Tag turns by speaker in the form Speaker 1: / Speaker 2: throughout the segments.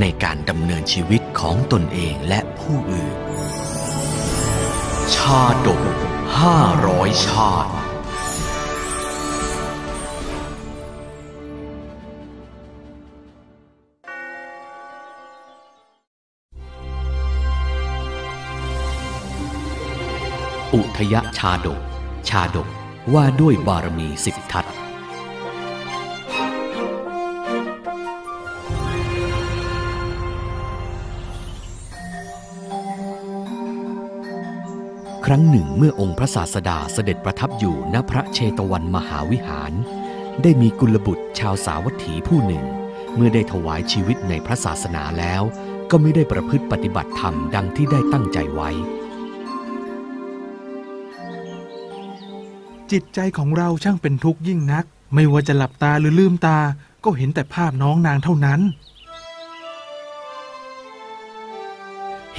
Speaker 1: ในการดำเนินชีวิตของตนเองและผู้อื่น ชาดกห้าร้อยชาติอุทยชาดก ชาดกว่าด้วยบารมีสิบทัศ ครั้งหนึ่งเมื่อองค์พระศาสดาเสด็จประทับอยู่ณพระเชตวันมหาวิหาร ได้มีกุลบุตรชาวสาวัตถีผู้หนึ่ง เมื่อได้ถวายชีวิตในพระศาสนาแล้ว ก็ไม่ได้ประพฤติปฏิบัติธรรมดังที่ได้ตั้งใจไว้
Speaker 2: จิตใจของเราช่างเป็นทุกข์ยิ่งนัก ไม่ว่าจะหลับตาหรือลืมตาก็เห็นแต่ภาพน้องนางเท่านั้น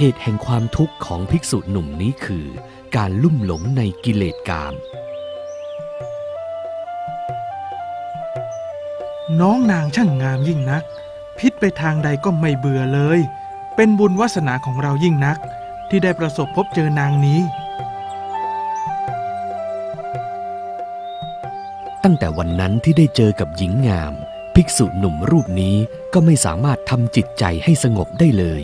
Speaker 1: เหตุแห่งความทุกข์ของภิกษุหนุ่มนี้คือ การลุ่มหลงในกิเลสกาม
Speaker 2: น้องนางช่างงามยิ่งนัก พิษไปทางใดก็ไม่เบื่อเลย เป็นบุญวาสนาของเรายิ่งนัก ที่ได้ประสบพบเจอนางนี้
Speaker 1: ตั้งแต่วันนั้นที่ได้เจอกับหญิงงาม ภิกษุหนุ่มรูปนี้ก็ไม่สามารถทำจิตใจให้สงบได้เลย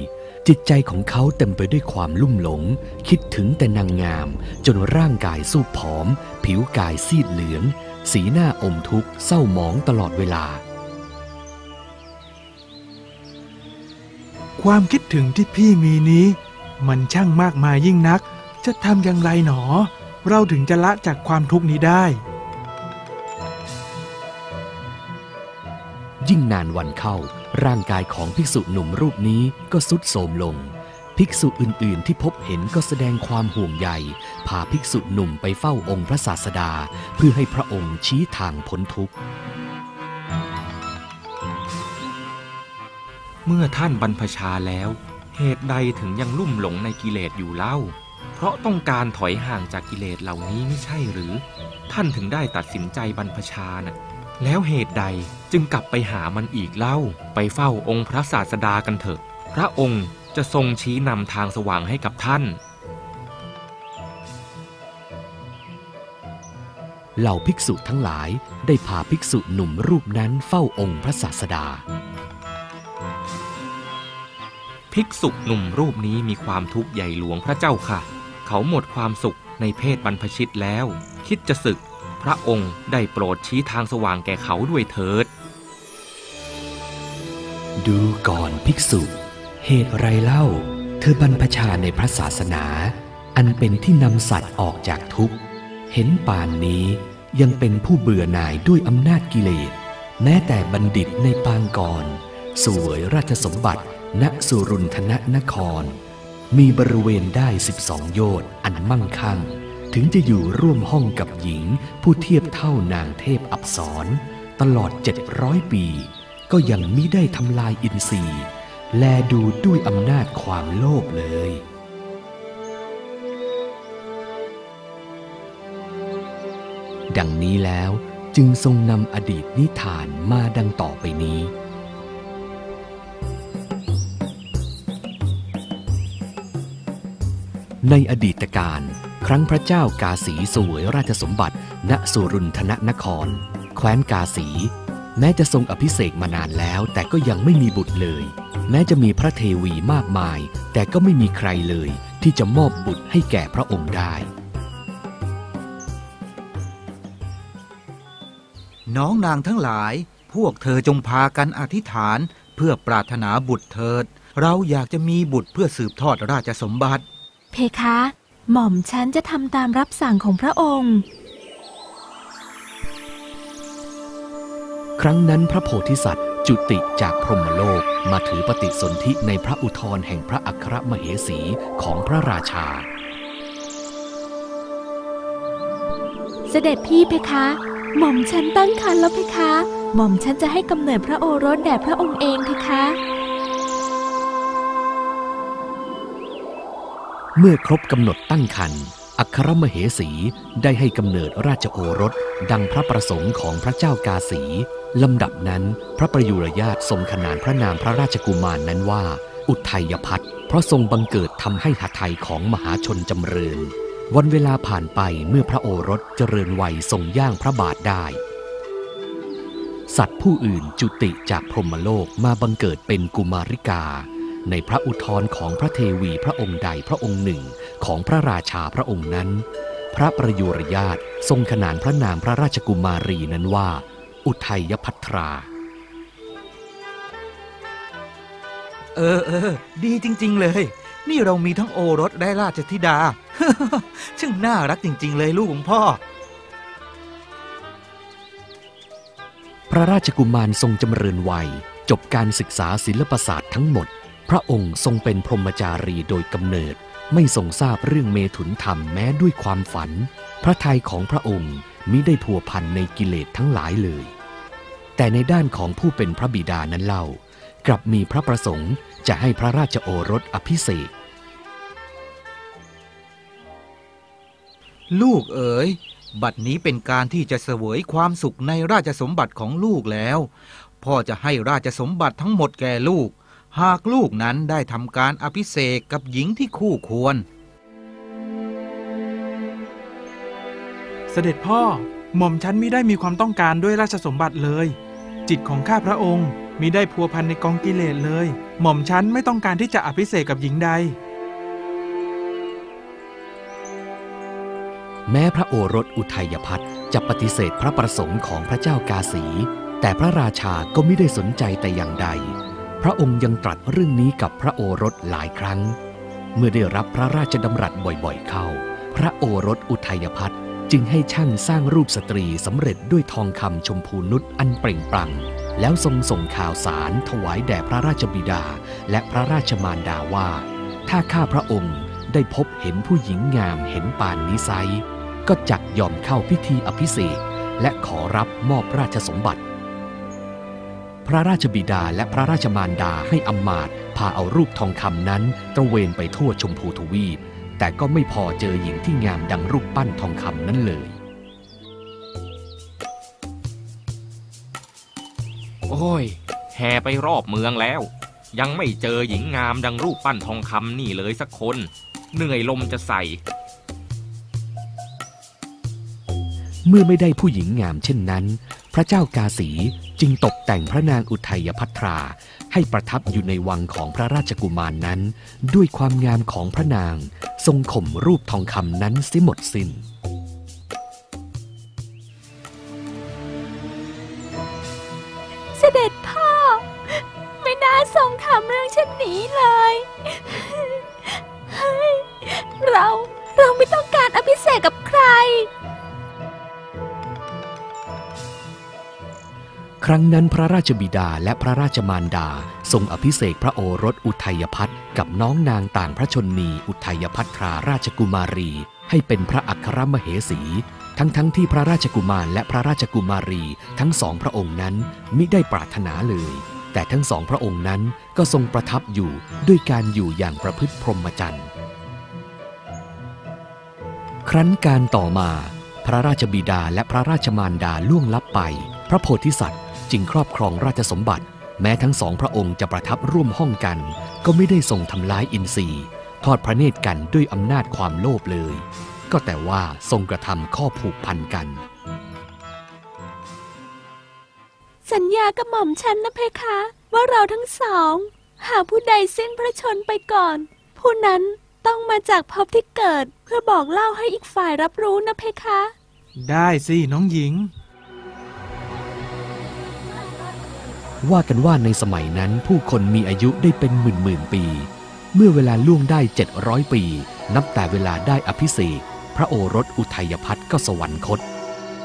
Speaker 1: จิตใจของเขาเต็มไปด้วยความลุ่มหลง คิดถึงแต่นางงาม จนร่างกายสู้ผอม ผิวกายซีดเหลือง สีหน้าอมทุกข์เศร้าหมองตลอดเวลา
Speaker 2: ความคิดถึงที่พี่มีนี้ มันช่างมากมายยิ่งนัก จะทำอย่างไรหนอ เราถึงจะละจากความทุกข์นี้ได้
Speaker 1: ยิ่งนานวันเข้า ร่างกายของภิกษุหนุ่มรูปนี้ก็สุดโทรมลง ภิกษุอื่นๆ ที่พบเห็นก็แสดงความห่วงใยพาภิกษุหนุ่มไปเฝ้าองค์พระศาสดา เพื่อให้พระองค์ชี้ทางพ้นทุกข์
Speaker 3: เมื่อท่านบรรพชาแล้ว เหตุใดถึงยังลุ่มหลงในกิเลสอยู่เล่า เพราะต้องการถอยห่างจากกิเลสเหล่านี้ไม่ใช่หรือ ท่านถึงได้ตัดสินใจบรรพชานะ่ะ แล้วเหตุใดจึงกลับไปหามันอีกเล่า ไปเฝ้าองค์พระศาสดากันเถอะพระองค์จะทรงชี้นำทางสว่างให้กับท่าน
Speaker 1: เหล่าภิกษุทั้งหลายได้พาภิกษุหนุ่มรูปนั้นเฝ้าองค์พระศาสดา
Speaker 3: ภิกษุหนุ่มรูปนี้มีความทุกข์ใหญ่หลวงพระเจ้าค่ะ เขาหมดความสุขในเพศบรรพชิตแล้ว คิดจะศึก พระองค์ได้โปรดชี้ทางสว่างแก่เขาด้วยเถิด
Speaker 1: ดูก่อนภิกษุ เหตุไรเล่า เธอบรรพชาในพระศาสนา อันเป็นที่นำสัตว์ออกจากทุกข์ เห็นป่านนี้ยังเป็นผู้เบื่อหน่ายด้วยอำนาจกิเลส แม้แต่บัณฑิตในปางก่อนสวยราชสมบัติ ณสุรุนทนนคร มีบริเวณได้12โยชน์อันมั่งคั่ง ถึงจะอยู่ร่วมห้องกับหญิง ผู้เทียบเท่านางเทพอับสรตลอด 700 ปี ก็ยังมิได้ทำลายอินทรีย์ แลดูด้วยอำนาจความโลภเลยดังนี้แล้วจึงทรงนำอดีตนิทานมาดังต่อไปนี้ ในอดีตการ ครั้งพระเจ้ากาสีสวยราชสมบัติ ณสุรุนทนนคร แคว้นกาสี แม้จะทรงอภิเษกมานานแล้ว แต่ก็ยังไม่มีบุตรเลย แม้จะมีพระเทวีมากมาย แต่ก็ไม่มีใครเลย ที่จะมอบบุตรให้แก่พระองค์ได้
Speaker 4: น้องนางทั้งหลาย พวกเธอจงพากันอธิษฐาน เพื่อปรารถนาบุตรเถิด เราอยากจะมีบุตรเพื่อสืบทอดราชสมบัติ
Speaker 5: เพคะ หม่อมฉันจะทำตามรับสั่งของพระองค์
Speaker 1: ครั้งนั้นพระโพธิสัตว์จุติจากพรหมโลกมาถือปฏิสนธิในพระอุทธรแห่งพระอัครมเหสีของพระราชา
Speaker 5: เสด็จพี่เพคะ หม่อมฉันตั้งครรภ์แล้วเพคะ หม่อมฉันจะให้กำเนิดพระโอรสแด่พระองค์เองเพคะ
Speaker 1: เมื่อครบกำหนดตั้งครรภ์อัครมเหสีได้ให้กำเนิดราชโอรส ดังพระประสงค์ของพระเจ้ากาสีลำดับนั้น พระประยุรญาตทรงขนานพระนามพระราชกุมารนนั้นว่า อุทัยพัฒน์เพราะทรงบังเกิดทำให้หัตถยของมหาชนจำเริญ วันเวลาผ่านไปเมื่อพระโอรสเจริญวัยทรงย่างพระบาทได้ สัตว์ผู้อื่นจุติจากพรหมโลกมาบังเกิดเป็นกุมาริกา ในพระอุทธรของพระเทวีพระองค์ใดพระองค์หนึ่งของพระราชาพระองค์นั้น พระประยุรญาตทรงขนานพระนามพระราชกุมารีนั้นว่า อุทัยพัทรา
Speaker 4: เออเออดีจริง ๆ เลย นี่เรามีทั้งโอรสและราชธิดา ช่างน่ารักจริง ๆ เลยลูกของพ่อ
Speaker 1: พระราชกุมารทรงจำเริญวัย จบการศึกษาศิลปศาสตร์ทั้งหมด พระองค์ทรงเป็นพรหมจารีโดยกำเนิด ไม่ทรงทราบเรื่องเมถุนธรรมแม้ด้วยความฝัน พระทัยของพระองค์มิได้พัวพันในกิเลสทั้งหลายเลย แต่ในด้านของผู้เป็นพระบิดานั้นเล่า กลับมีพระประสงค์จะให้พระราชโอรสอภิเษก
Speaker 4: ลูกเอ๋ย บัดนี้เป็นการที่จะเสวยความสุขในราชสมบัติของลูกแล้ว พ่อจะให้ราชสมบัติทั้งหมดแก่ลูก หากลูกนั้นได้ทำการอภิเษกกับหญิงที่คู่ควร
Speaker 2: เสด็จพ่อ หม่อมฉันมิได้มีความต้องการด้วยราชสมบัติเลย จิตของข้าพระองค์มิได้พัวพันในกองกิเลสเลย หม่อมฉันไม่ต้องการที่จะอภิเษกกับหญิงใด
Speaker 1: แม้พระโอรสอุทัยพัฒน์จะปฏิเสธพระประสงค์ของพระเจ้ากาสี แต่พระราชาก็ไม่ได้สนใจแต่อย่างใด พระองค์ยังตรัสเรื่องนี้กับพระโอรสหลายครั้ง เมื่อได้รับพระราชดำรัสบ่อยๆเข้า พระโอรสอุทัยพัฒน์จึงให้ช่างสร้างรูปสตรีสำเร็จด้วยทองคำชมพูนุชอันเปล่งปลั่ง แล้วทรงส่งข่าวสารถวายแด่พระราชบิดา และพระราชมารดาว่า ถ้าข้าพระองค์ได้พบเห็นผู้หญิงงามเห็นปานนิสัย ก็จักยอมเข้าพิธีอภิเษกและขอรับมอบราชสมบัติ พระราชบิดาและพระราชมารดาให้อำมาตย์พาเอารูปทองคำนั้นตระเวนไปทั่วชมพูทวีป แต่ก็ไม่พอเจอหญิงที่งามดังรูปปั้นทองคำนั้นเลย
Speaker 3: โอ้ย แห่ไปรอบเมืองแล้ว ยังไม่เจอหญิงงามดังรูปปั้นทองคำนี่เลยสักคน เหนื่อยลมจะใส่
Speaker 1: เมื่อไม่ได้ผู้หญิงงามเช่นนั้น พระเจ้ากาสีจึงตกแต่งพระนางอุทัยพัทรา ให้ประทับอยู่ในวังของพระราชกุมารนนั้น ด้วยความงามของพระนาง ทรงข่มรูปทองคำนั้นเสิหมดสิน้น
Speaker 5: ครั้
Speaker 1: งนั้นพระราชบิดาและพระราชมารดา ทรงอภิเษกพระโอรสอุทัยพัฒน์กับน้องนางต่างพระชนนีอุทัยพัทราราชกุมารี ให้เป็นพระอัครมเหสี ทั้งทั้งที่พระราชกุมารและพระราชกุมารีทั้งสองพระองค์นั้นมิได้ปรารถนาเลย แต่ทั้งสองพระองค์นั้นก็ทรงประทับอยู่ด้วยการอยู่อย่างประพฤติพรหมจรรย์ครั้นการต่อมา พระราชบิดาและพระราชมารดาล่วงลับไป พระโพธิสัตว์ จึงครอบครองราชสมบัติ แม้ทั้งสองพระองค์จะประทับร่วมห้องกัน ก็ไม่ได้ทรงทำร้ายอินทรีย์ ทอดพระเนตรกันด้วยอำนาจความโลภเลย ก็แต่ว่าทรงกระทำข้อผูกพันกัน
Speaker 5: สัญญากับหม่อมฉันนะเพคะ ว่าเราทั้งสอง หากผู้ใดสิ้นพระชนม์ไปก่อน ผู้นั้นต้องมาจากภพที่เกิดเพื่อบอกเล่าให้อีกฝ่ายรับรู้นะเพคะ
Speaker 2: ได้สิน้องหญิง
Speaker 1: ว่ากันว่าในสมัยนั้นผู้คนมีอายุได้เป็นหมื่นหมื่นปี เมื่อเวลาล่วงได้ 700 ปี นับแต่เวลาได้อภิเษกพระโอรสอุทัยพัฒน์ก็สวรรคต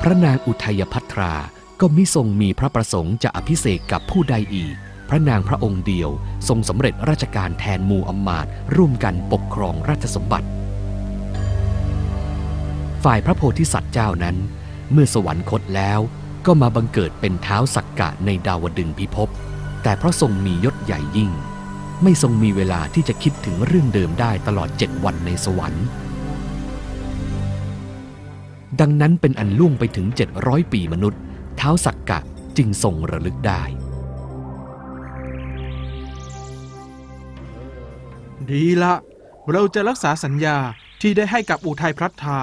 Speaker 1: พระนางอุทัยพัทราก็มิทรงมีพระประสงค์จะอภิเษกกับผู้ใดอีก พระนางพระองค์เดียวทรงสำเร็จราชการแทนหมู่อำมาตย์ร่วมกันปกครองราชสมบัติ ฝ่ายพระโพธิสัตว์เจ้านั้น เมื่อสวรรคตแล้ว ก็มาบังเกิดเป็นเท้าสักกะในดาวดึงพิภพ แต่เพราะทรงมียศใหญ่ยิ่ง ไม่ทรงมีเวลาที่จะคิดถึงเรื่องเดิมได้ตลอดเจ็ดวันในสวรรค์ ดังนั้นเป็นอันล่วงไปถึง 700 ปีมนุษย์ เท้าสักกะจึงทรงระลึกได้
Speaker 2: ดีละ เราจะรักษาสัญญาที่ได้ให้กับอุทัยพรัตธา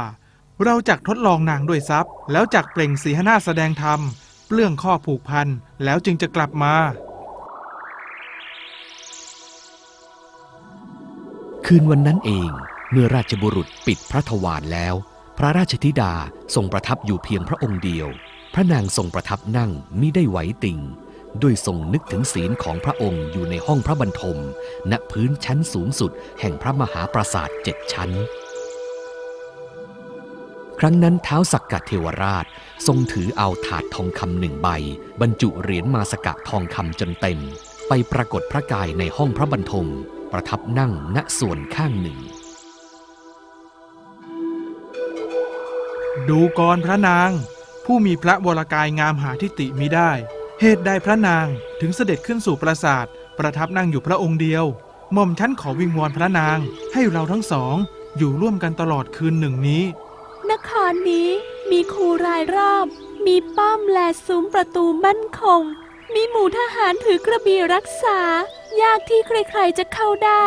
Speaker 2: เราจักทดลองนางด้วยทรัพย์ แล้วจักเปล่งสีหนาแสดงธรรม เปลื้องข้อผูกพัน แล้วจึงจะกลับมา
Speaker 1: คืนวันนั้นเอง เมื่อราชบุรุษปิดพระทวารแล้ว พระราชธิดาทรงประทับอยู่เพียงพระองค์เดียว พระนางทรงประทับนั่งมิได้ไหวติ่งด้วยทรงนึกถึงศีลของพระองค์อยู่ในห้องพระบรรทม ณพื้นชั้นสูงสุดแห่งพระมหาปราสาทเจ็ดชั้น ครั้งนั้นเท้าสักกะเทวราชทรงถือเอาถาดทองคำหนึ่งใบ บรรจุเหรียญมาสกะทองคำจนเต็ม ไปปรากฏพระกายในห้องพระบรรทม ประทับนั่งณส่วนข้างหนึ่ง
Speaker 2: ดูกรพระนาง ผู้มีพระวรกายงามหาทิติมิได้ เหตุใดพระนางถึงเสด็จขึ้นสู่ปราสาท ประทับนั่งอยู่พระองค์เดียวหม่อมฉันขอวิงวอนพระนางให้เราทั้งสองอยู่ร่วมกันตลอดคืนหนึ่ง
Speaker 5: นี้ ครนี้มีคูรายรอบ มีป้อมและซุ้มประตูมั่นคง มีหมู่ทหารถือกระบี่รักษา ยากที่ใครๆจะเข้าได้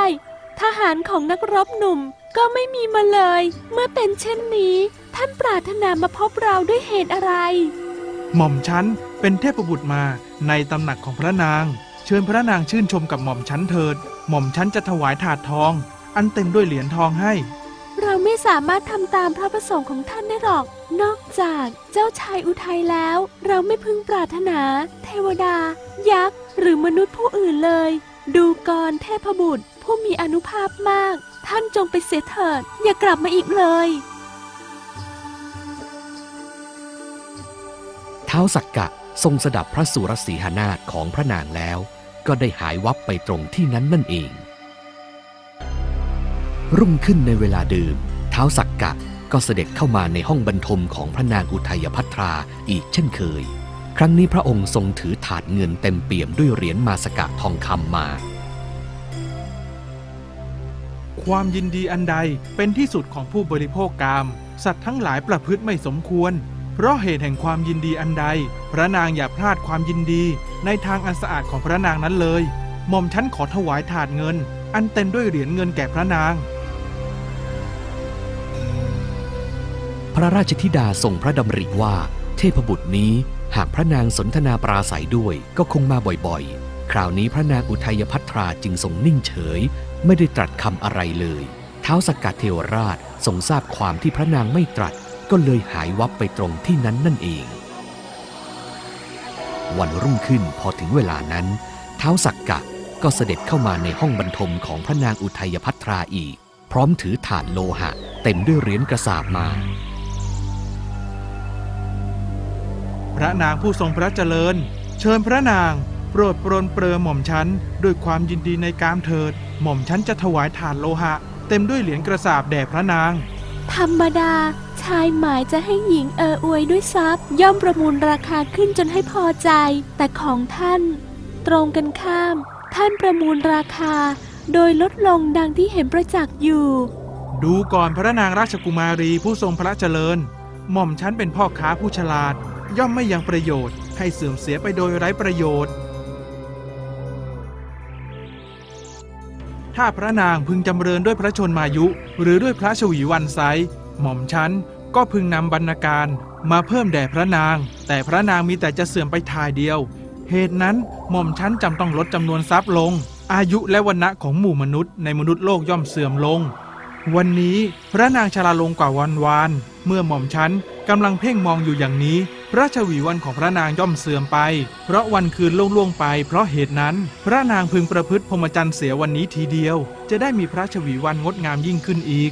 Speaker 5: ทหารของนักรบหนุ่มก็ไม่มีมาเลย เมื่อเป็นเช่นนี้ ท่านปรารถนามาพบเราด้วยเหตุอะไร
Speaker 2: หม่อมฉันเป็นเทพบุตรมาในตำหนักของพระนาง เชิญพระนางชื่นชมกับหม่อมฉันเถิด หม่อมฉันจะถวายถาดทอง อันเต็มด้วยเหรียญทองให้
Speaker 5: เราไม่สามารถทำตามพระประสงค์ของท่านได้หรอก นอกจากเจ้าชายอุทัยแล้ว เราไม่พึงปรารถนา เทวดา ยักษ์ หรือมนุษย์ผู้อื่นเลย ดูกรเทพบุตร ผู้มีอนุภาพมาก ท่านจงไปเสียเถิด อย่ากลับมาอีกเลย
Speaker 1: เท้าสักกะทรงสดับพระสุรสีหนาถของพระนางแล้ว ก็ได้หายวับไปตรงที่นั้นนั่นเอง รุ่งขึ้นในเวลาเดิมเท้าสักกะก็เสด็จเข้ามาในห้องบรรทมของพระนางอุทัยพัทราอีกเช่นเคย ครั้งนี้พระองค์ทรงถือถาดเงินเต็มเปี่ยมด้วยเหรียญมาสกะทองคำมา
Speaker 2: ความยินดีอันใดเป็นที่สุดของผู้บริโภคกาม สัตว์ทั้งหลายประพฤติไม่สมควร เพราะเหตุแห่งความยินดีอันใด พระนางอย่าพลาดความยินดี ในทางอันสะอาดของพระนางนั้นเลย หม่อมฉันขอถวายถาดเงิน อันเต็มด้วยเหรียญเงินแก่พระนาง
Speaker 1: ระราชธิดาทรงพระดำริว่า เทพบุตรนี้หากพระนางสนทนาปราศัยด้วยก็คงมาบ่อยๆ คราวนี้พระนางอุทัยพัทราจึงทรงนิ่งเฉย ไม่ได้ตรัสคำอะไรเลย เท้าสกกัดเทวราชทรงทราบความที่พระนางไม่ตรัส ก็เลยหายวับไปตรงที่นั้นนั่นเอง วันรุ่งขึ้นพอถึงเวลานั้น เท้าสักกะก็เสด็จเข้ามาในห้องบรรทมของพระนางอุทัยพัทราอีก พร้อมถือถาดโลหะ เต็มด้วยเหรียญกระสาบมา
Speaker 2: พระนางผู้ทรงพระเจริญ เชิญพระนางโปรดปรนเปรอหม่อมฉันด้วยความยินดีในกามเถิด หม่อมฉันจะถวายถาดโลหะ เต็มด้วยเหรียญกระสาบแด่พระนาง
Speaker 5: ธรรมดา ชายหมายจะให้หญิงเอออวยด้วยทรัพย์ ย่อมประมูลราคาขึ้นจนให้พอใจ แต่ของท่าน ตรงกันข้าม ท่านประมูลราคา โดยลดลงดังที่เห็นประจักษ์อยู่
Speaker 2: ดูก่อนพระนางราชกุมารีผู้ทรงพระเจริญ หม่อมฉันเป็นพ่อค้าผู้ฉลาด ย่อมไม่ยังประโยชน์ให้เสื่อมเสียไปโดยไร้ประโยชน์ ถ้าพระนางพึงจำเริญด้วยพระชนมายุ หรือด้วยพระชวีวันไซหม่อมฉันก็พึงนำบรรณาการมาเพิ่มแด่พระนาง แต่พระนางมีแต่จะเสื่อมไปทายเดียว เหตุนั้นหม่อมฉันจำต้องลดจำนวนทรัพย์ลง อายุและวันณะของหมู่มนุษย์ในมนุษย์โลกย่อมเสื่อมลง วันนี้พระนางชราลงกว่าวันวาน เมื่อหม่อมฉันกำลังเพ่งมองอยู่อย่างนี้ ระชวีวันของพระนางย่อมเสื่อมไป เพราะวันคืนล่วงล่วงไป เพราะเหตุนั้น พระนางพึงประพฤติพรหมจรรย์เสียวันนี้ทีเดียว จะได้มีพระชวีวันงดงามยิ่งขึ้นอีก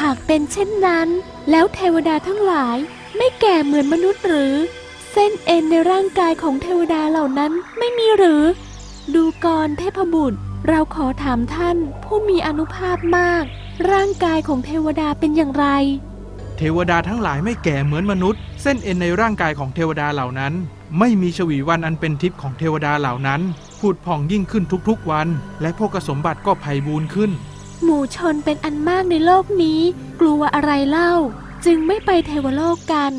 Speaker 5: หากเป็นเช่นนั้น แล้วเทวดาทั้งหลาย ไม่แก่เหมือนมนุษย์หรือ เส้นเอ็นในร่างกายของเทวดาเหล่านั้นไม่มีหรือ ดูกรเทพบุตร เราขอถามท่านผู้มีอนุภาพมาก ร่างกายของเทวดาเป็นอย่างไร
Speaker 2: เทวดาทั้งหลายไม่แก่เหมือนมนุษย์ เส้นเอ็นในร่างกายของเทวดาเหล่านั้น ไม่มีชวีวันอันเป็นทิพย์ของเทวดาเหล่านั้นผุดผ่องยิ่งขึ้นทุกๆวัน และพวกสมบัติก็ไพ่บูรณ์ขึ้น
Speaker 5: หมู่ชนเป็นอันมากในโลกนี้ กลัวอะไรเล่า จึงไม่ไปเทวโลกกัน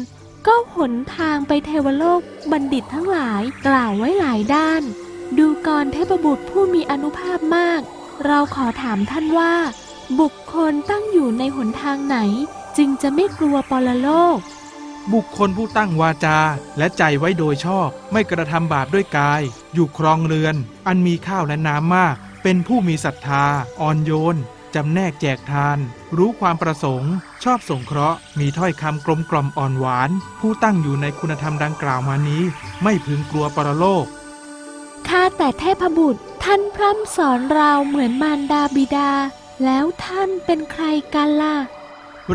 Speaker 5: ก็หนทางไปเทวโลกบัณฑิตทั้งหลายกล่าวไว้หลายด้าน ดูกรเทพบุตรผู้มีอนุภาพมาก เราขอถามท่านว่า บุคคลตั้งอยู่ในหนทางไหน จึงจะไม่กลัวปรโลก
Speaker 2: บุคคลผู้ตั้งวาจาและใจไว้โดยชอบ ไม่กระทำบาปด้วยกาย อยู่ครองเรือน อันมีข้าวและน้ำมาก เป็นผู้มีศรัทธา อ่อนโยนจำแนกแจกทาน รู้ความประสงค์ ชอบสงเคราะห์ มีถ้อยคำกลมกล่อมอ่อนหวาน ผู้ตั้งอยู่ในคุณธรรมดังกล่าวมานี้ ไม่พึงกลัวปรโลก
Speaker 5: ข้าแต่เทพบุตรท่านพร่ำสอนเราเหมือนมารดาบิดา แล้วท่านเป็นใครกันล่ะ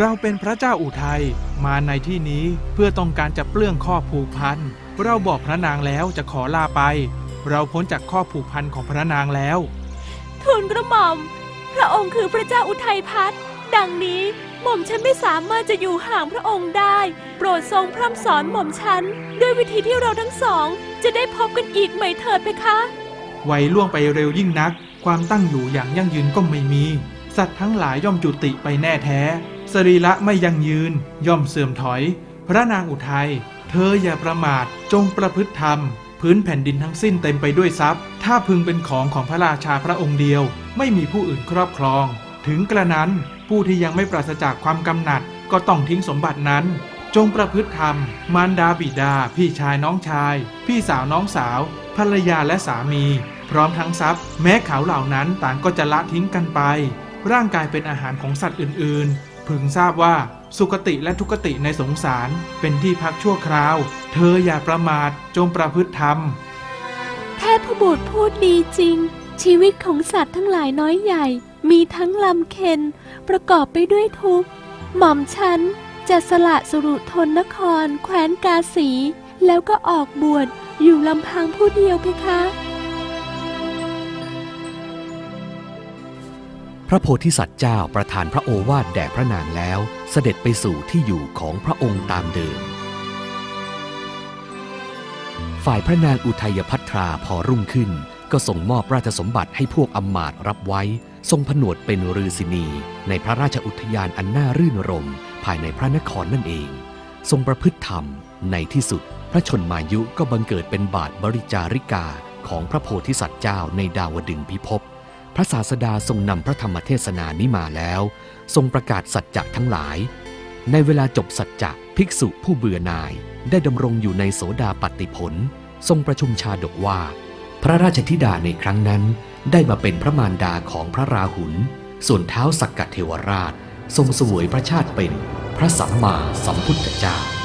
Speaker 2: เราเป็นพระเจ้าอุทัยมาในที่นี้เพื่อต้องการจะเปลื้องข้อผูกพัน เราบอกพระนางแล้วจะขอลาไป เราพ้นจากข้อผูกพันของพระนางแล้ว
Speaker 5: ทูลกระหม่อม พระองค์คือพระเจ้าอุทัยพัฒน์ดังนี้หม่อมฉันไม่สามารถจะอยู่ห่างพระองค์ได้ โปรดทรงพร่ำสอนหม่อมฉันด้วยวิธีที่เราทั้งสอง จะได้พบกันอีกไหมเถิดเพคะ
Speaker 2: วัยล่วงไปเร็วยิ่งนัก ความตั้งอยู่อย่างยั่งยืนก็ไม่มี สัตว์ทั้งหลายย่อมจุติไปแน่แท้ สรีระไม่ยั่งยืน ย่อมเสื่อมถอย พระนางอุทัย เธออย่าประมาทจงประพฤติธรรม พื้นแผ่นดินทั้งสิ้นเต็มไปด้วยทรัพย์ ถ้าพึงเป็นของของพระราชาพระองค์เดียว ไม่มีผู้อื่นครอบครอง ถึงกระนั้นผู้ที่ยังไม่ปราศจากความกำหนัด ก็ต้องทิ้งสมบัตินั้น จงประพฤติธรรม มารดาบิดา พี่ชายน้องชาย พี่สาวน้องสาว ภรรยาและสามี พร้อมทั้งทรัพย์ แม้เขาเหล่านั้นต่างก็จะละทิ้งกันไป ร่างกายเป็นอาหารของสัตว์อื่นๆ พึงทราบว่าสุคติและทุกติในสงสารเป็นที่พักชั่วคราว เธออย่าประมาทจงประพฤติธรรม
Speaker 5: เทพบุตรพูดดีจริง ชีวิตของสัตว์ทั้งหลายน้อยใหญ่ มีทั้งลำเค็น ประกอบไปด้วยทุกข์ หม่อมฉันจะสละสรุทนนคร แคว้นกาสี แล้วก็ออกบวชอยู่ลำพังผู้เดียวเพคะ
Speaker 1: พระโพธิสัตว์เจ้าประทานพระโอวาทแด่พระนางแล้วเสด็จไปสู่ที่อยู่ของพระองค์ตามเดิม ฝ่ายพระนางอุทัยพัทราพอรุ่งขึ้น ก็ส่งมอบราชสมบัติให้พวกอำมาตรับไว้ ทรงผนวดเป็นฤาษินีในพระราชอุทยานอันน่ารื่นรม ภายในพระนครนั่นเอง ทรงประพฤติธรรม ในที่สุด พระชนมายุก็บังเกิดเป็นบาทบริจาริกาของพระโพธิสัตว์เจ้าในดาวดึงพิภพ พระศาสดาทรงนำพระธรรมเทศนานี้มาแล้ว ทรงประกาศสัจจะทั้งหลาย ในเวลาจบสัจจะภิกษุผู้เบื่อหน่ายได้ดำรงอยู่ในโสดาปัตติผล ทรงประชุมชาดกว่า พระราชธิดาในครั้งนั้น ได้มาเป็นพระมารดาของพระราหุล ส่วนเท้าสักกะเทวราช ทรงสวยพระชาติเป็นพระสัมมาสัมพุทธเจ้า